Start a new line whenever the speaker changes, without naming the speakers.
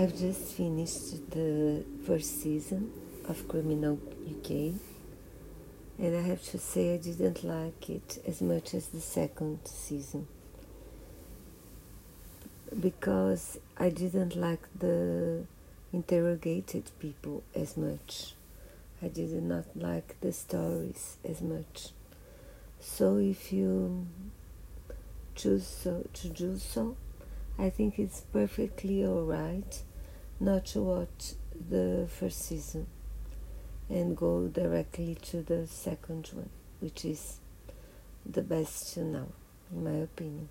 I've just finished the first season of Criminal UK, and I have to say I didn't like it as much as the second season because I didn't like the interrogated people as much. I did not like the stories as much. So if you choose so, to do so, I think it's perfectly alright not to watch the first season and go directly to the second one, which is the best now, in my opinion.